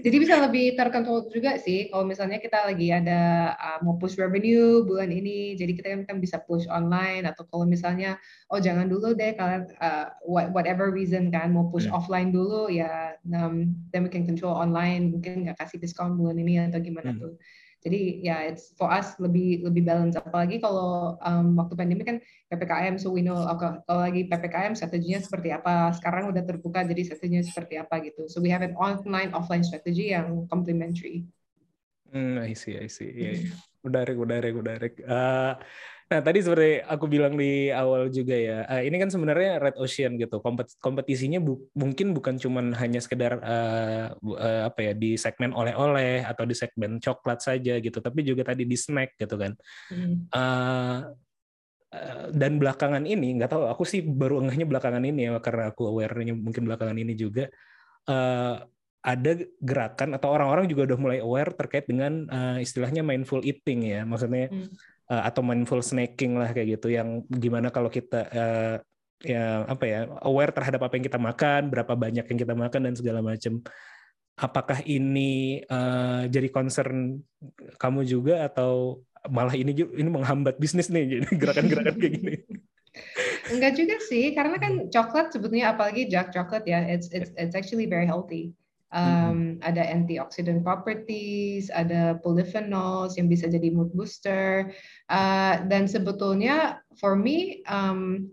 Jadi bisa lebih terkontrol juga sih kalau misalnya kita lagi ada uh, mau push revenue bulan ini. Jadi kita kan bisa push online atau kalau misalnya oh jangan dulu deh kalian uh, whatever reason kan mau push push hmm. offline dulu ya um, then we can control online mungkin nggak kasih diskon bulan ini atau gimana hmm. tuh. Jadi ya yeah, it's for us lebih lebih balance. Apalagi kalau um, waktu pandemi kan ppkm so we know kalau lagi ppkm strateginya seperti apa. Sekarang udah terbuka jadi strateginya seperti apa gitu. So we have an online offline strategy yang complementary. Hmm I see I see. Yeah, yeah. menarik menarik menarik. Uh, Nah, tadi seperti aku bilang di awal juga ya, uh, ini kan sebenarnya Red Ocean gitu. Kompet kompetisinya bu mungkin bukan cuma hanya sekedar uh, uh, apa ya di segmen oleh-oleh atau di segmen coklat saja gitu, tapi juga tadi di snack gitu kan. Hmm. Uh, dan belakangan ini nggak tahu aku sih baru enggaknya belakangan ini ya karena aku aware-nya mungkin belakangan ini juga uh, ada gerakan atau orang-orang juga udah mulai aware terkait dengan uh, istilahnya mindful eating ya maksudnya hmm uh, atau mindful snacking lah kayak gitu. Yang gimana kalau kita uh, ya apa ya aware terhadap apa yang kita makan berapa banyak yang kita makan dan segala macam apakah ini uh, jadi concern kamu juga atau malah ini ini menghambat bisnis nih gerakan-gerakan kayak gini? Enggak juga sih, karena kan coklat sebetulnya apalagi dark chocolate ya, it's it's it's actually very healthy um, hmm. ada antioxidant properties, ada polyphenols yang bisa jadi mood booster, uh, dan sebetulnya for me, um,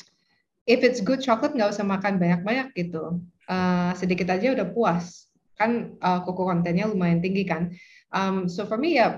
if it's good chocolate nggak usah makan banyak-banyak gitu, uh, sedikit aja udah puas, kan uh, koko kontennya lumayan tinggi kan, um, so for me ya. Yeah,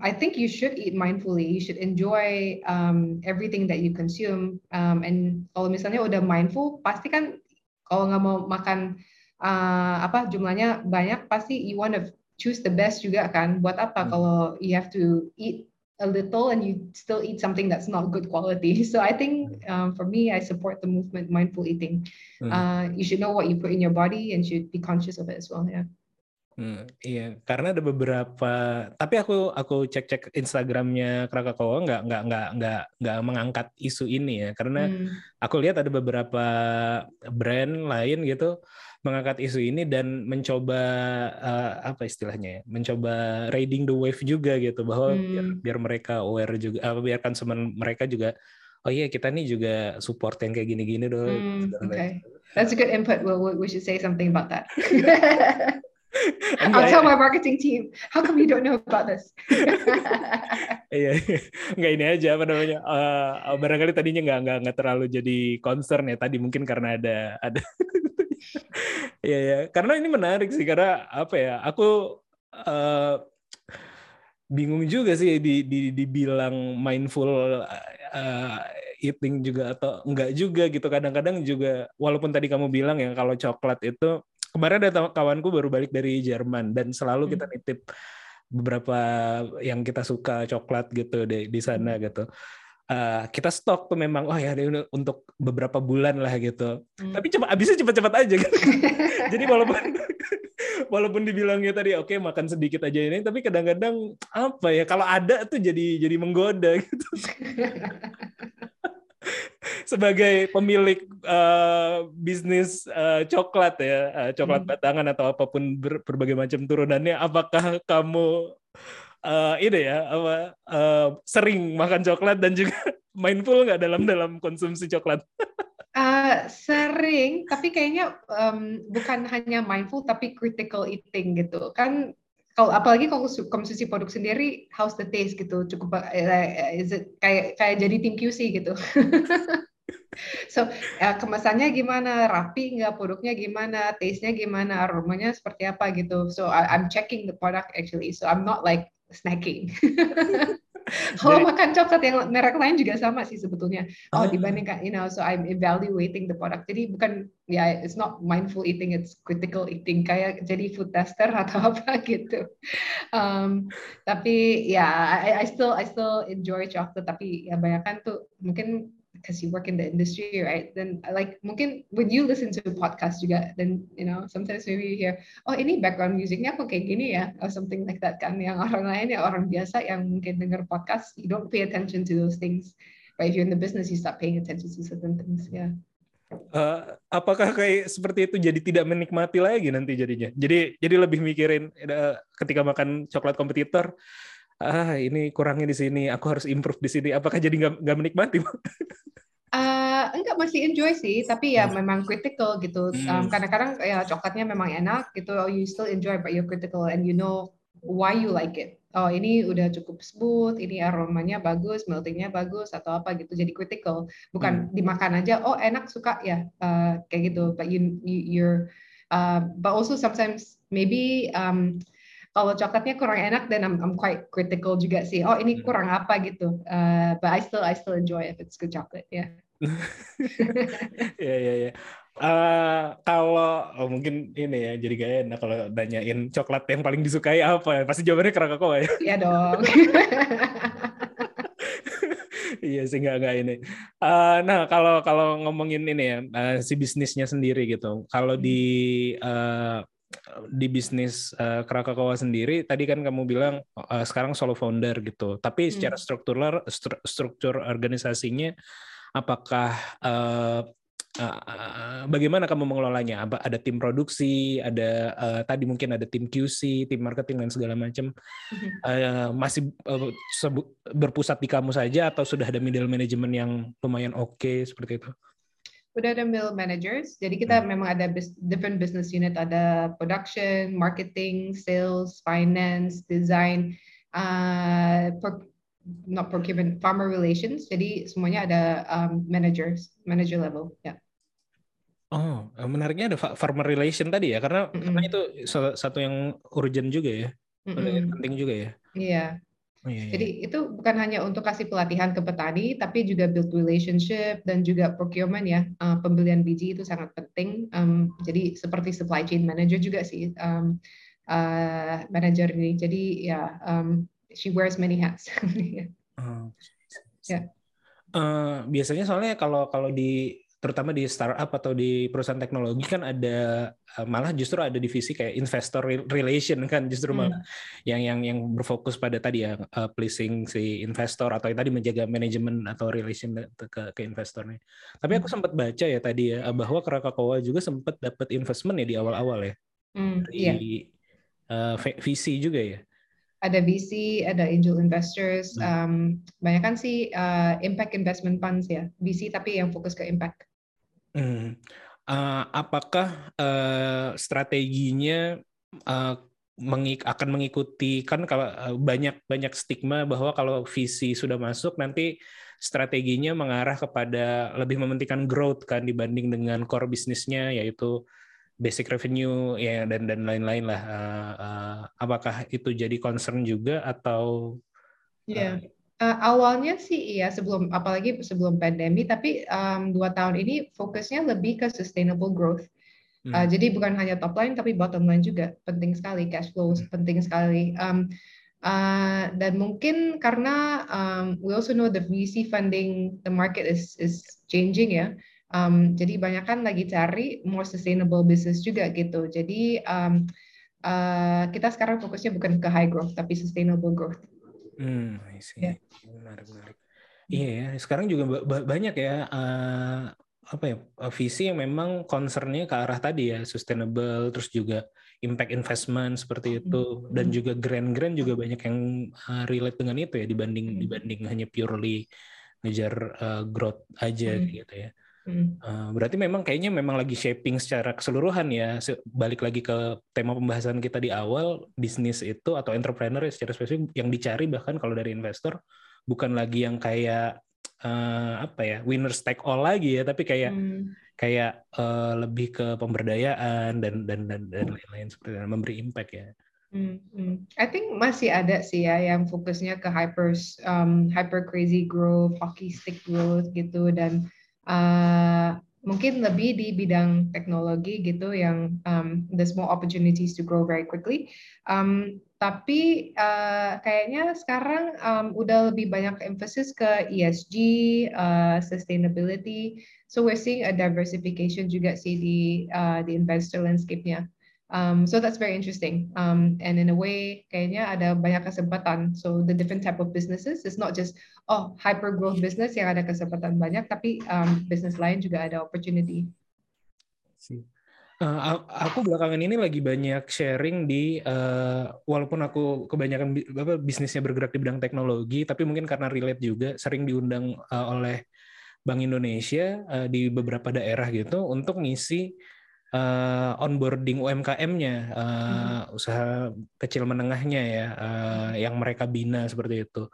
I think you should eat mindfully. You should enjoy um, everything that you consume. Um, and kalau misalnya udah mindful, pasti kan kalau nggak mau makan uh, apa jumlahnya banyak pasti you want to choose the best juga kan buat apa hmm. kalau you have to eat a little and you still eat something that's not good quality so I think um, for me I support the movement mindful eating uh, you should know what you put in your body and should be conscious of it as well yeah. Hmm, iya, karena ada beberapa. Tapi aku aku cek cek Instagramnya Krakatau nggak nggak nggak nggak nggak mengangkat isu ini ya, karena hmm. aku lihat ada beberapa brand lain gitu mengangkat isu ini dan mencoba uh, apa istilahnya ya mencoba riding the wave juga gitu bahwa hmm. biar, biar mereka aware juga uh, biar konsumen mereka juga oh iya kita nih juga support yang kayak gini-gini dong hmm, okay that's a good input well we should say something about that I'll tell my marketing team how come you don't know about this Iya, nggak ini aja apa namanya. Uh, barangkali tadinya nggak nggak nggak terlalu jadi concern ya tadi mungkin karena ada ada. Iya ya, karena ini menarik sih karena apa ya? Aku uh, bingung juga sih di, di dibilang mindful uh, eating juga atau enggak juga gitu. Kadang-kadang juga walaupun tadi kamu bilang ya kalau coklat itu kemarin ada kawanku baru balik dari Jerman dan selalu kita hmm. nitip beberapa yang kita suka coklat gitu di di sana hmm. gitu. Uh, kita stok tuh memang oh ya untuk beberapa bulan lah gitu. Hmm. Tapi cepat habisnya cepat-cepat aja kan. Jadi walaupun walaupun dibilangnya tadi oke okay, makan sedikit aja ini tapi kadang-kadang apa ya kalau ada tuh jadi jadi menggoda gitu. sebagai pemilik uh, bisnis uh, coklat ya, uh, coklat hmm. batangan atau apa pun ber, berbagai macam turunannya, apakah kamu uh, ini ya apa uh, sering makan coklat dan juga mindful nggak dalam dalam konsumsi coklat? Uh, sering, tapi kayaknya um, bukan hanya mindful tapi critical eating gitu. Kan kalau apalagi kalau konsumsi produk sendiri how's the taste gitu? Cukup uh, is it kayak kayak jadi tim QC gitu. So ya, kemasannya gimana? Rapi nggak? Produknya gimana? Taste-nya gimana? Aromanya seperti apa gitu? So I, I'm checking the product actually. So I'm not like snacking Kalau makan coklat yang merek lain juga sama sih sebetulnya. Oh, uh, dibandingkan, you know, so I'm evaluating the product. Jadi bukan, ya, yeah, it's not mindful eating, it's critical eating. Kayak jadi food tester atau apa gitu. Um, tapi ya, yeah, I, I still I still enjoy coklat. Tapi ya banyak kan tuh mungkin because you work in the industry, right? Then like mungkin when you listen to a podcast juga, then you know sometimes maybe you hear, oh ini background musicnya kok kayak gini ya, or something like that kan. Yang orang lain ya orang biasa yang mungkin dengar podcast, you don't pay attention to those things. But if you're in the business, you start paying attention to certain things, yeah. Uh, apakah kayak seperti itu jadi tidak menikmati lagi nanti jadinya? Jadi jadi lebih mikirin uh, ketika makan coklat kompetitor, ah ini kurangnya di sini, aku harus improve di sini. Apakah jadi nggak nggak menikmati? Uh, enggak masih enjoy sih, tapi ya hmm. memang critical gitu. Um, kadang-kadang ya coklatnya memang enak gitu, oh, you still enjoy but you're critical and you know why you like it. Oh ini udah cukup smooth, ini aromanya bagus, meltingnya bagus atau apa gitu. Jadi critical, bukan hmm. dimakan aja. Oh enak suka ya uh, kayak gitu. But you, you you're uh, but also sometimes maybe um, kalau coklatnya kurang enak dan I'm, I'm quite critical juga sih. Oh ini hmm. kurang apa gitu. Uh, but I still I still enjoy if it's good chocolate. Yeah. ya ya ya. Uh, kalau oh, mungkin ini ya jadi gak enak kalau nanyain coklat yang paling disukai apa. Pasti jawabannya Krakatoa ya? Iya dong. Iya sih nggak nggak ini. Uh, nah kalau kalau ngomongin ini ya uh, si bisnisnya sendiri gitu. Kalau di uh, di bisnis uh, Krakatawa sendiri tadi kan kamu bilang uh, sekarang solo founder gitu. Tapi hmm. secara struktural stru, struktur organisasinya apakah uh, uh, bagaimana kamu mengelolanya? Apa ada tim produksi ada uh, tadi mungkin ada tim QC tim marketing dan segala macam. Uh, masih uh, berpusat di kamu saja atau sudah ada middle management yang lumayan oke okay, seperti itu? Udah ada middle managers. Jadi kita hmm. memang ada bis, different business unit, ada production, marketing, sales, finance, design, uh, not procurement, farmer relations. Jadi semuanya ada um, managers, manager level, ya. Yeah. Oh, menariknya ada farmer relation tadi ya, karena mm -hmm. karena itu satu yang urgent juga ya, mm -hmm. penting juga ya. Iya. Yeah. Oh, iya, iya. Jadi itu bukan hanya untuk kasih pelatihan ke petani, tapi juga build relationship dan juga procurement ya. Uh, pembelian biji itu sangat penting. Um, jadi seperti supply chain manager juga sih um, uh, manager ini. Jadi ya um, she wears many hats. oh. Ya. Uh, biasanya soalnya kalau kalau di terutama di startup atau di perusahaan teknologi kan ada eh, malah justru ada divisi kayak investor relation kan justru hmm. malah yang yang yang berfokus pada tadi ya uh, pleasing si investor atau yang tadi menjaga manajemen atau relation ke ke investornya. Tapi aku hmm. sempat baca ya tadi ya bahwa Krakatawa juga sempat dapat investment ya di awal-awal ya. Hmm, dari iya. uh, VC juga ya ada VC, ada angel investors, um, banyak kan sih uh, impact investment funds ya, VC tapi yang fokus ke impact. Hmm. Uh, apakah uh, strateginya uh, mengik akan mengikuti kan kalau uh, banyak banyak stigma bahwa kalau visi sudah masuk nanti strateginya mengarah kepada lebih mementingkan growth kan dibanding dengan core bisnisnya yaitu basic revenue ya dan dan lain-lain lah. Uh, uh, apakah itu jadi concern juga atau? Ya, yeah. uh, awalnya sih iya sebelum apalagi sebelum pandemi, tapi um, dua tahun ini fokusnya lebih ke sustainable growth. Uh, hmm. Jadi bukan hanya top line tapi bottom line juga penting sekali, cash flow hmm. penting sekali. Um, uh, dan mungkin karena um, we also know the VC funding the market is is changing ya. Um, jadi banyak kan lagi cari more sustainable business juga gitu. Jadi um, uh, kita sekarang fokusnya bukan ke high growth tapi sustainable growth. Hmm, I see. Yeah. Menarik, menarik. Iya ya, sekarang juga banyak ya uh, apa ya visi yang memang concernnya ke arah tadi ya sustainable, terus juga impact investment seperti itu, dan juga grand-grand juga banyak yang uh, relate dengan itu ya dibanding dibanding hanya purely ngejar uh, growth aja hmm. gitu ya. Hmm. Uh, berarti memang kayaknya memang lagi shaping secara keseluruhan ya. Balik lagi ke tema pembahasan kita di awal, bisnis itu atau entrepreneur ya secara spesifik yang dicari bahkan kalau dari investor bukan lagi yang kayak uh, apa ya winners take all lagi ya, tapi kayak hmm. kayak uh, lebih ke pemberdayaan dan dan dan dan lain-lain seperti itu, memberi impact ya. Hmm, hmm. I think masih ada sih ya yang fokusnya ke hyper um, hyper crazy growth, hockey stick growth gitu dan uh, mungkin lebih di bidang teknologi gitu yang um, there's more opportunities to grow very quickly. Um, tapi uh, kayaknya sekarang um, udah lebih banyak emphasis ke ESG, uh, sustainability. So we're seeing a diversification juga sih di uh, di investor landscape-nya. Um, so that's very interesting. Um, and in a way, kayaknya ada banyak kesempatan. So the different type of businesses is not just oh hyper growth business yang ada kesempatan banyak, tapi um, bisnis lain juga ada opportunity. Uh, aku belakangan ini lagi banyak sharing di uh, walaupun aku kebanyakan apa bisnisnya bergerak di bidang teknologi, tapi mungkin karena relate juga sering diundang uh, oleh Bank Indonesia uh, di beberapa daerah gitu untuk ngisi uh, onboarding UMKM-nya, uh, hmm. usaha kecil menengahnya ya, uh, yang mereka bina seperti itu.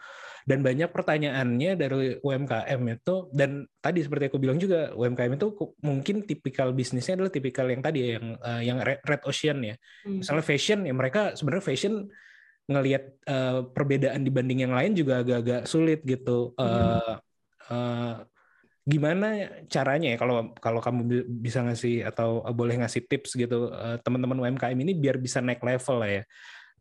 Dan banyak pertanyaannya dari UMKM itu, dan tadi seperti aku bilang juga, UMKM itu mungkin tipikal bisnisnya adalah tipikal yang tadi ya, yang uh, yang red ocean ya. Hmm. Misalnya fashion, ya mereka sebenarnya fashion ngelihat uh, perbedaan dibanding yang lain juga agak-agak sulit gitu. Uh, uh, gimana caranya ya kalau kalau kamu bisa ngasih atau boleh ngasih tips gitu uh, teman-teman UMKM ini biar bisa naik level lah ya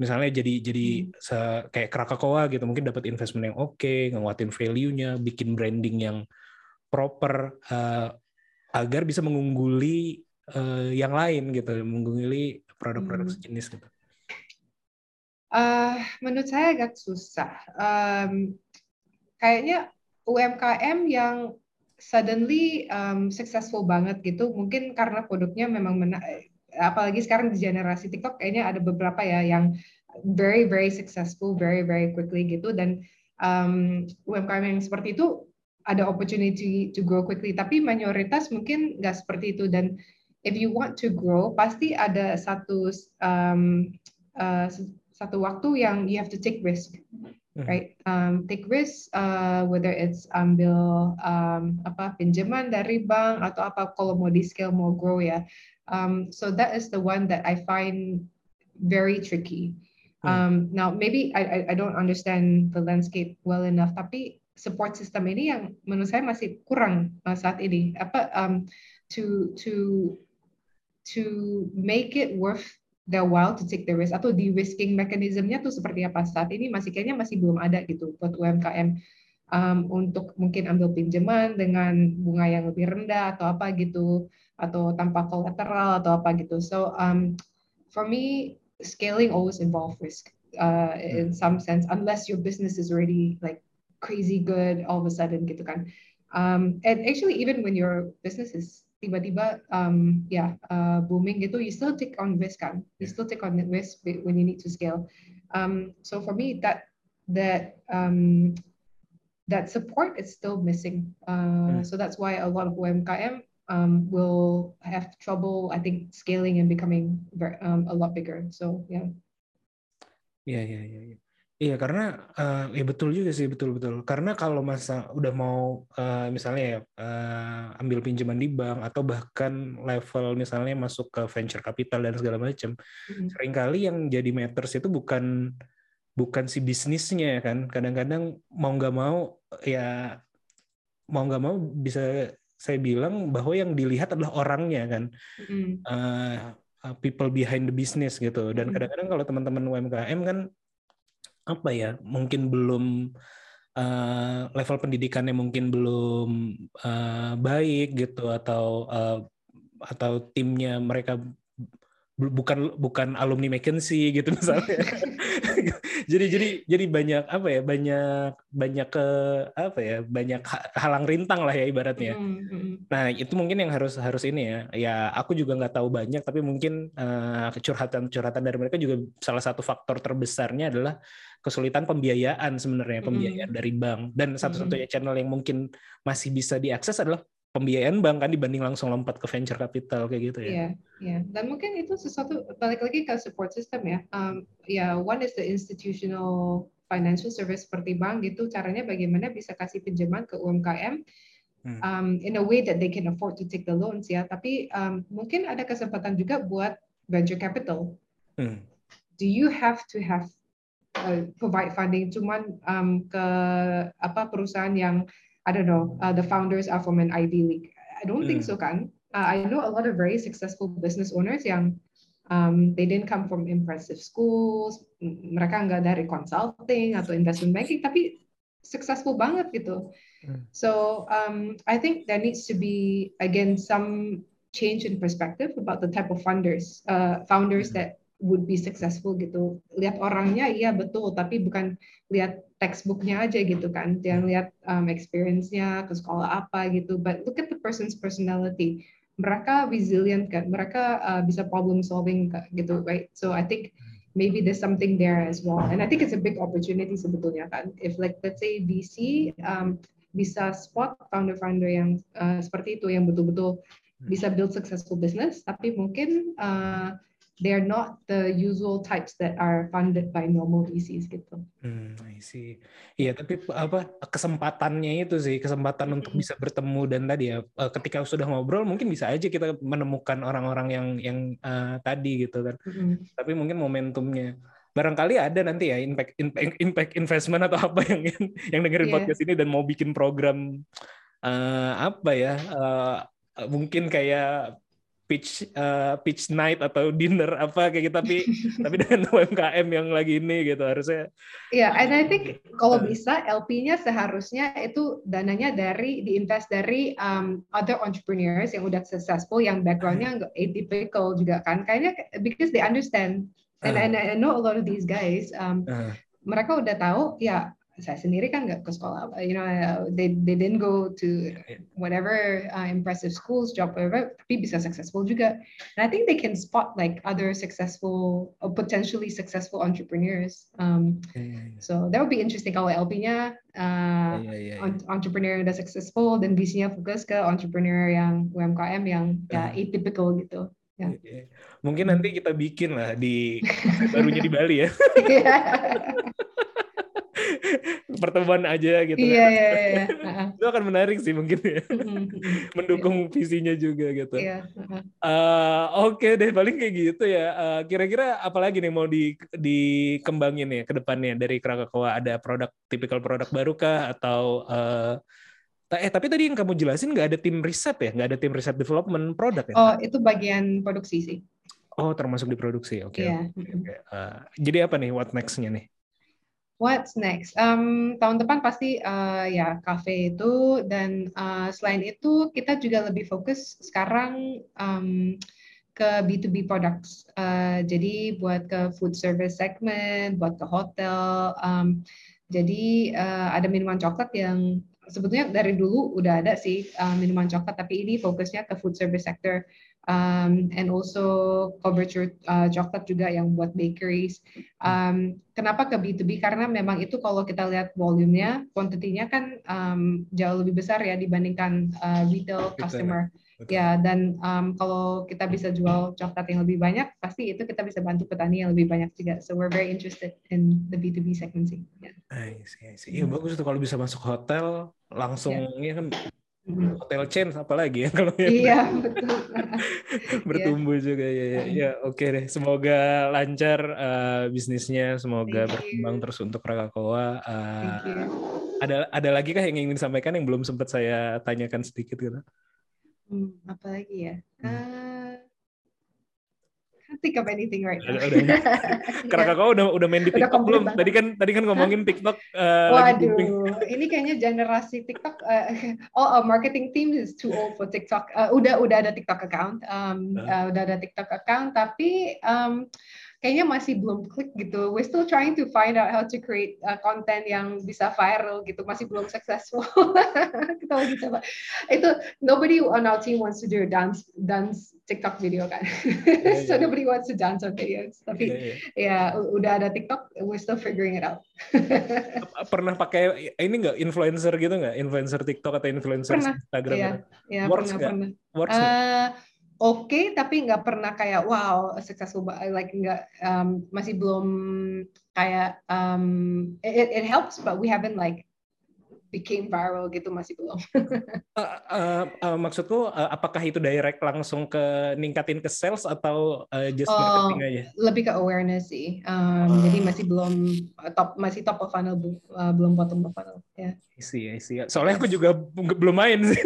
misalnya jadi jadi hmm. kayak Krakatoa gitu mungkin dapat investment yang oke okay, nguatin value-nya bikin branding yang proper uh, agar bisa mengungguli uh, yang lain gitu mengungguli produk-produk hmm. sejenis gitu uh, menurut saya agak susah um, kayaknya UMKM yang suddenly um, successful banget gitu. Mungkin karena produknya memang mena apalagi sekarang di generasi TikTok kayaknya ada beberapa ya yang very very successful very very quickly gitu. Dan um, UMKM yang seperti itu ada opportunity to grow quickly. Tapi mayoritas mungkin nggak seperti itu. Dan if you want to grow pasti ada satu um, uh, satu waktu yang you have to take risk Mm-hmm. right? Um, take risk, uh, whether it's ambil um, apa pinjaman dari bank atau apa kalau mau di scale mau grow ya. Um, so that is the one that I find very tricky. Mm. Um, now maybe I, I don't understand the landscape well enough, tapi support system ini yang menurut saya masih kurang uh, saat ini. Apa um, to to to make it worth their while to take the risk atau di risking mechanismnya tuh seperti apa? Saat ini masih kayaknya masih belum ada gitu buat UMKM um, untuk mungkin ambil pinjaman dengan bunga yang lebih rendah atau apa gitu atau tanpa collateral atau apa gitu. So um, for me scaling always involve risk uh, in some sense unless your business is already like crazy good all of a sudden gitu kan. Um, and actually even when your business is tiba-tiba um, ya yeah, uh, booming gitu, you still take on risk kan, you still take on risk when you need to scale. Um, so for me that that um, that support is still missing. Uh, mm. So that's why a lot of UMKM um, will have trouble, I think, scaling and becoming very, um, a lot bigger. So yeah. Yeah, yeah, yeah, iya. Iya karena uh, ya betul juga sih betul betul. Karena kalau masa udah mau uh, misalnya ya uh, ambil pinjaman di bank atau bahkan level misalnya masuk ke venture capital dan segala macam mm-hmm. sering kali yang jadi matters itu bukan bukan si bisnisnya ya kan. Kadang-kadang mau nggak mau ya mau nggak mau bisa saya bilang bahwa yang dilihat adalah orangnya kan. Mm-hmm. uh, people behind the business gitu. Dan kadang-kadang kalau teman-teman UMKM kan apa ya mungkin belum uh, level pendidikannya mungkin belum uh, baik gitu atau uh, atau timnya mereka bukan bukan alumni McKinsey gitu misalnya. jadi jadi jadi banyak apa ya banyak banyak ke apa ya banyak halang rintang lah ya ibaratnya. Mm-hmm. Nah itu mungkin yang harus harus ini ya. Ya aku juga nggak tahu banyak tapi mungkin uh, curhatan curhatan dari mereka juga salah satu faktor terbesarnya adalah kesulitan pembiayaan sebenarnya pembiayaan mm. dari bank dan satu-satunya channel yang mungkin masih bisa diakses adalah pembiayaan bank kan dibanding langsung lompat ke venture capital kayak gitu ya. Iya, yeah, yeah. dan mungkin itu sesuatu balik lagi ke support system ya. Um, ya, yeah, one is the institutional financial service seperti bank gitu. Caranya bagaimana bisa kasih pinjaman ke UMKM hmm. um, in a way that they can afford to take the loans ya. Tapi um, mungkin ada kesempatan juga buat venture capital. Hmm. Do you have to have uh, provide funding cuman um, ke apa perusahaan yang I don't know uh, the founders are from an Ivy League I don't think hmm. so kan uh, I know a lot of very successful business owners yang um, they didn't come from impressive schools mereka nggak dari consulting atau investment banking tapi successful banget gitu hmm. so um, I think there needs to be again some change in perspective about the type of funders uh, founders hmm. that would be successful gitu. Lihat orangnya iya betul, tapi bukan lihat textbooknya aja gitu kan. Jangan lihat um, experience-nya ke sekolah apa gitu. But look at the person's personality. Mereka resilient kan, mereka uh, bisa problem solving gitu, right? So I think maybe there's something there as well. And I think it's a big opportunity sebetulnya kan. If like let's say VC um, bisa spot founder-founder yang uh, seperti itu yang betul-betul bisa build successful business, tapi mungkin uh, they're not the usual types that are funded by normal VCs gitu. Hmm, I see. Iya, tapi apa kesempatannya itu sih, kesempatan mm -hmm. untuk bisa bertemu dan tadi ya eh, ketika sudah ngobrol mungkin bisa aja kita menemukan orang-orang yang yang uh, tadi gitu kan. Mm -hmm. Tapi mungkin momentumnya barangkali ada nanti ya impact impact, impact investment atau apa yang yang dengerin yeah. podcast ini dan mau bikin program uh, apa ya uh, mungkin kayak pitch uh, pitch night atau dinner apa kayak gitu. Tapi tapi dengan UMKM yang lagi ini gitu harusnya Iya, yeah, and I think kalau bisa LP-nya seharusnya itu dananya dari diinvest dari um, other entrepreneurs yang udah successful yang backgroundnya nggak atypical juga kan. Kayaknya because they understand. And, uh. and I know a lot of these guys um, uh. mereka udah tahu ya saya sendiri kan nggak ke sekolah you know they they didn't go to whatever uh, impressive schools job whatever tapi bisa successful juga. And I think they can spot like other successful or potentially successful entrepreneurs um, yeah, yeah, yeah. so that would be interesting. Kalau LP-nya uh, entrepreneur yang udah successful dan visinya fokus ke entrepreneur yang UMKM yang ya atypical gitu. Ya. Mungkin nanti kita bikin lah di barunya di Bali ya. pertemuan aja gitu. Iya, iya, iya. itu akan menarik sih mungkin ya. Mendukung yeah. visinya juga gitu. Iya. Uh, Oke okay deh, paling kayak gitu ya. Uh, kira-kira apa lagi nih mau di, dikembangin ya ke depannya dari Krakatoa? Ada produk, tipikal produk baru kah? Atau uh, Eh tapi tadi yang kamu jelasin nggak ada tim riset ya, nggak ada tim riset development produk ya? Oh itu bagian produksi sih. Oh termasuk di produksi, oke. Okay. Yeah. Okay. Uh, jadi apa nih what next-nya nih? What's next? Um, tahun depan pasti uh, ya kafe itu dan uh, selain itu kita juga lebih fokus sekarang um, ke B2B products. Uh, jadi buat ke food service segment, buat ke hotel. Um, jadi uh, ada minuman coklat yang sebetulnya dari dulu udah ada sih uh, minuman coklat, tapi ini fokusnya ke food service sector um, and also coverture uh, coklat juga yang buat bakeries. Um, kenapa ke B2B? Karena memang itu kalau kita lihat volumenya, kuantitinya kan um, jauh lebih besar ya dibandingkan uh, retail customer. Betul. Ya, dan um, kalau kita bisa jual coklat yang lebih banyak, pasti itu kita bisa bantu petani yang lebih banyak juga. So we're very interested in the B2B segment sih. Yeah. I see, I see. Iya bagus tuh kalau bisa masuk hotel langsung ya kan. Hotel chain apalagi ya kalau yang Iya, betul. bertumbuh juga ya ya, ya oke deh semoga lancar uh, bisnisnya semoga Thank berkembang you. terus untuk Rakakoa Uh, you. ada ada lagi kah yang ingin disampaikan yang belum sempat saya tanyakan sedikit gitu Hmm, apa lagi ya? Hmm. Uh, can't think of anything right now. Udah- udah. Karena kakak udah udah main di Udah TikTok belum? komplit Tadi kan tadi kan ngomongin TikTok uh. Waduh, ini kayaknya generasi TikTok. Uh, oh, our marketing team is too old for TikTok. Uh, udah udah ada TikTok account, um, uh, udah ada TikTok account, tapi um, kayaknya masih belum klik gitu. We're still trying to find out how to create uh, content yang bisa viral gitu. Masih belum successful. Kita lagi coba. Itu nobody on our team wants to do a dance dance TikTok video kan. so iya. nobody wants to dance on videos. Tapi Iya, iya. ya udah ada TikTok, we're still figuring it out. Pernah pakai ini nggak influencer gitu nggak? Influencer TikTok atau influencer Pernah, Instagram? Iya, gitu? ya Works pernah nggak? pernah. Works? Eh, Oke, tapi nggak pernah kayak wow successful, like nggak um, masih belum kayak um, it, it helps, but we haven't like became viral gitu masih belum. Uh, uh, uh, maksudku uh, apakah itu direct langsung ke ningkatin ke sales atau uh, just Oh, marketing aja? Lebih ke awareness sih. Um, Ah. Jadi masih belum uh, top masih top of funnel, uh, belum bottom of funnel. Ya. I see, I see. Soalnya aku juga belum main sih.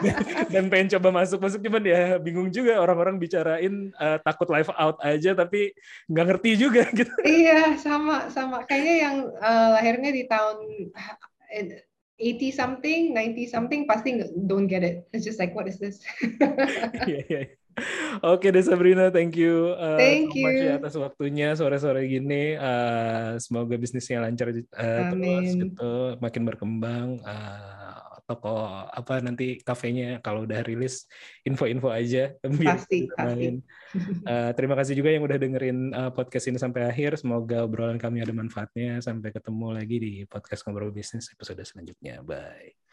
dan, dan pengen coba masuk-masuk cuman ya bingung juga orang-orang bicarain uh, takut live out aja tapi nggak ngerti juga gitu. Iya, sama sama. Kayaknya yang uh, lahirnya di tahun 80 something, 90 something pasti don't get it. It's just like what is this? Iya, iya. Oke deh Sabrina, thank you uh, Thank so much ya you. atas waktunya sore-sore gini. Uh, semoga bisnisnya lancar uh, terus gitu, makin berkembang. Uh, toko apa nanti kafenya kalau udah rilis info-info aja Pasti, pasti. Uh, terima kasih juga yang udah dengerin uh, podcast ini sampai akhir. Semoga obrolan kami ada manfaatnya. Sampai ketemu lagi di podcast ngobrol bisnis episode selanjutnya. Bye.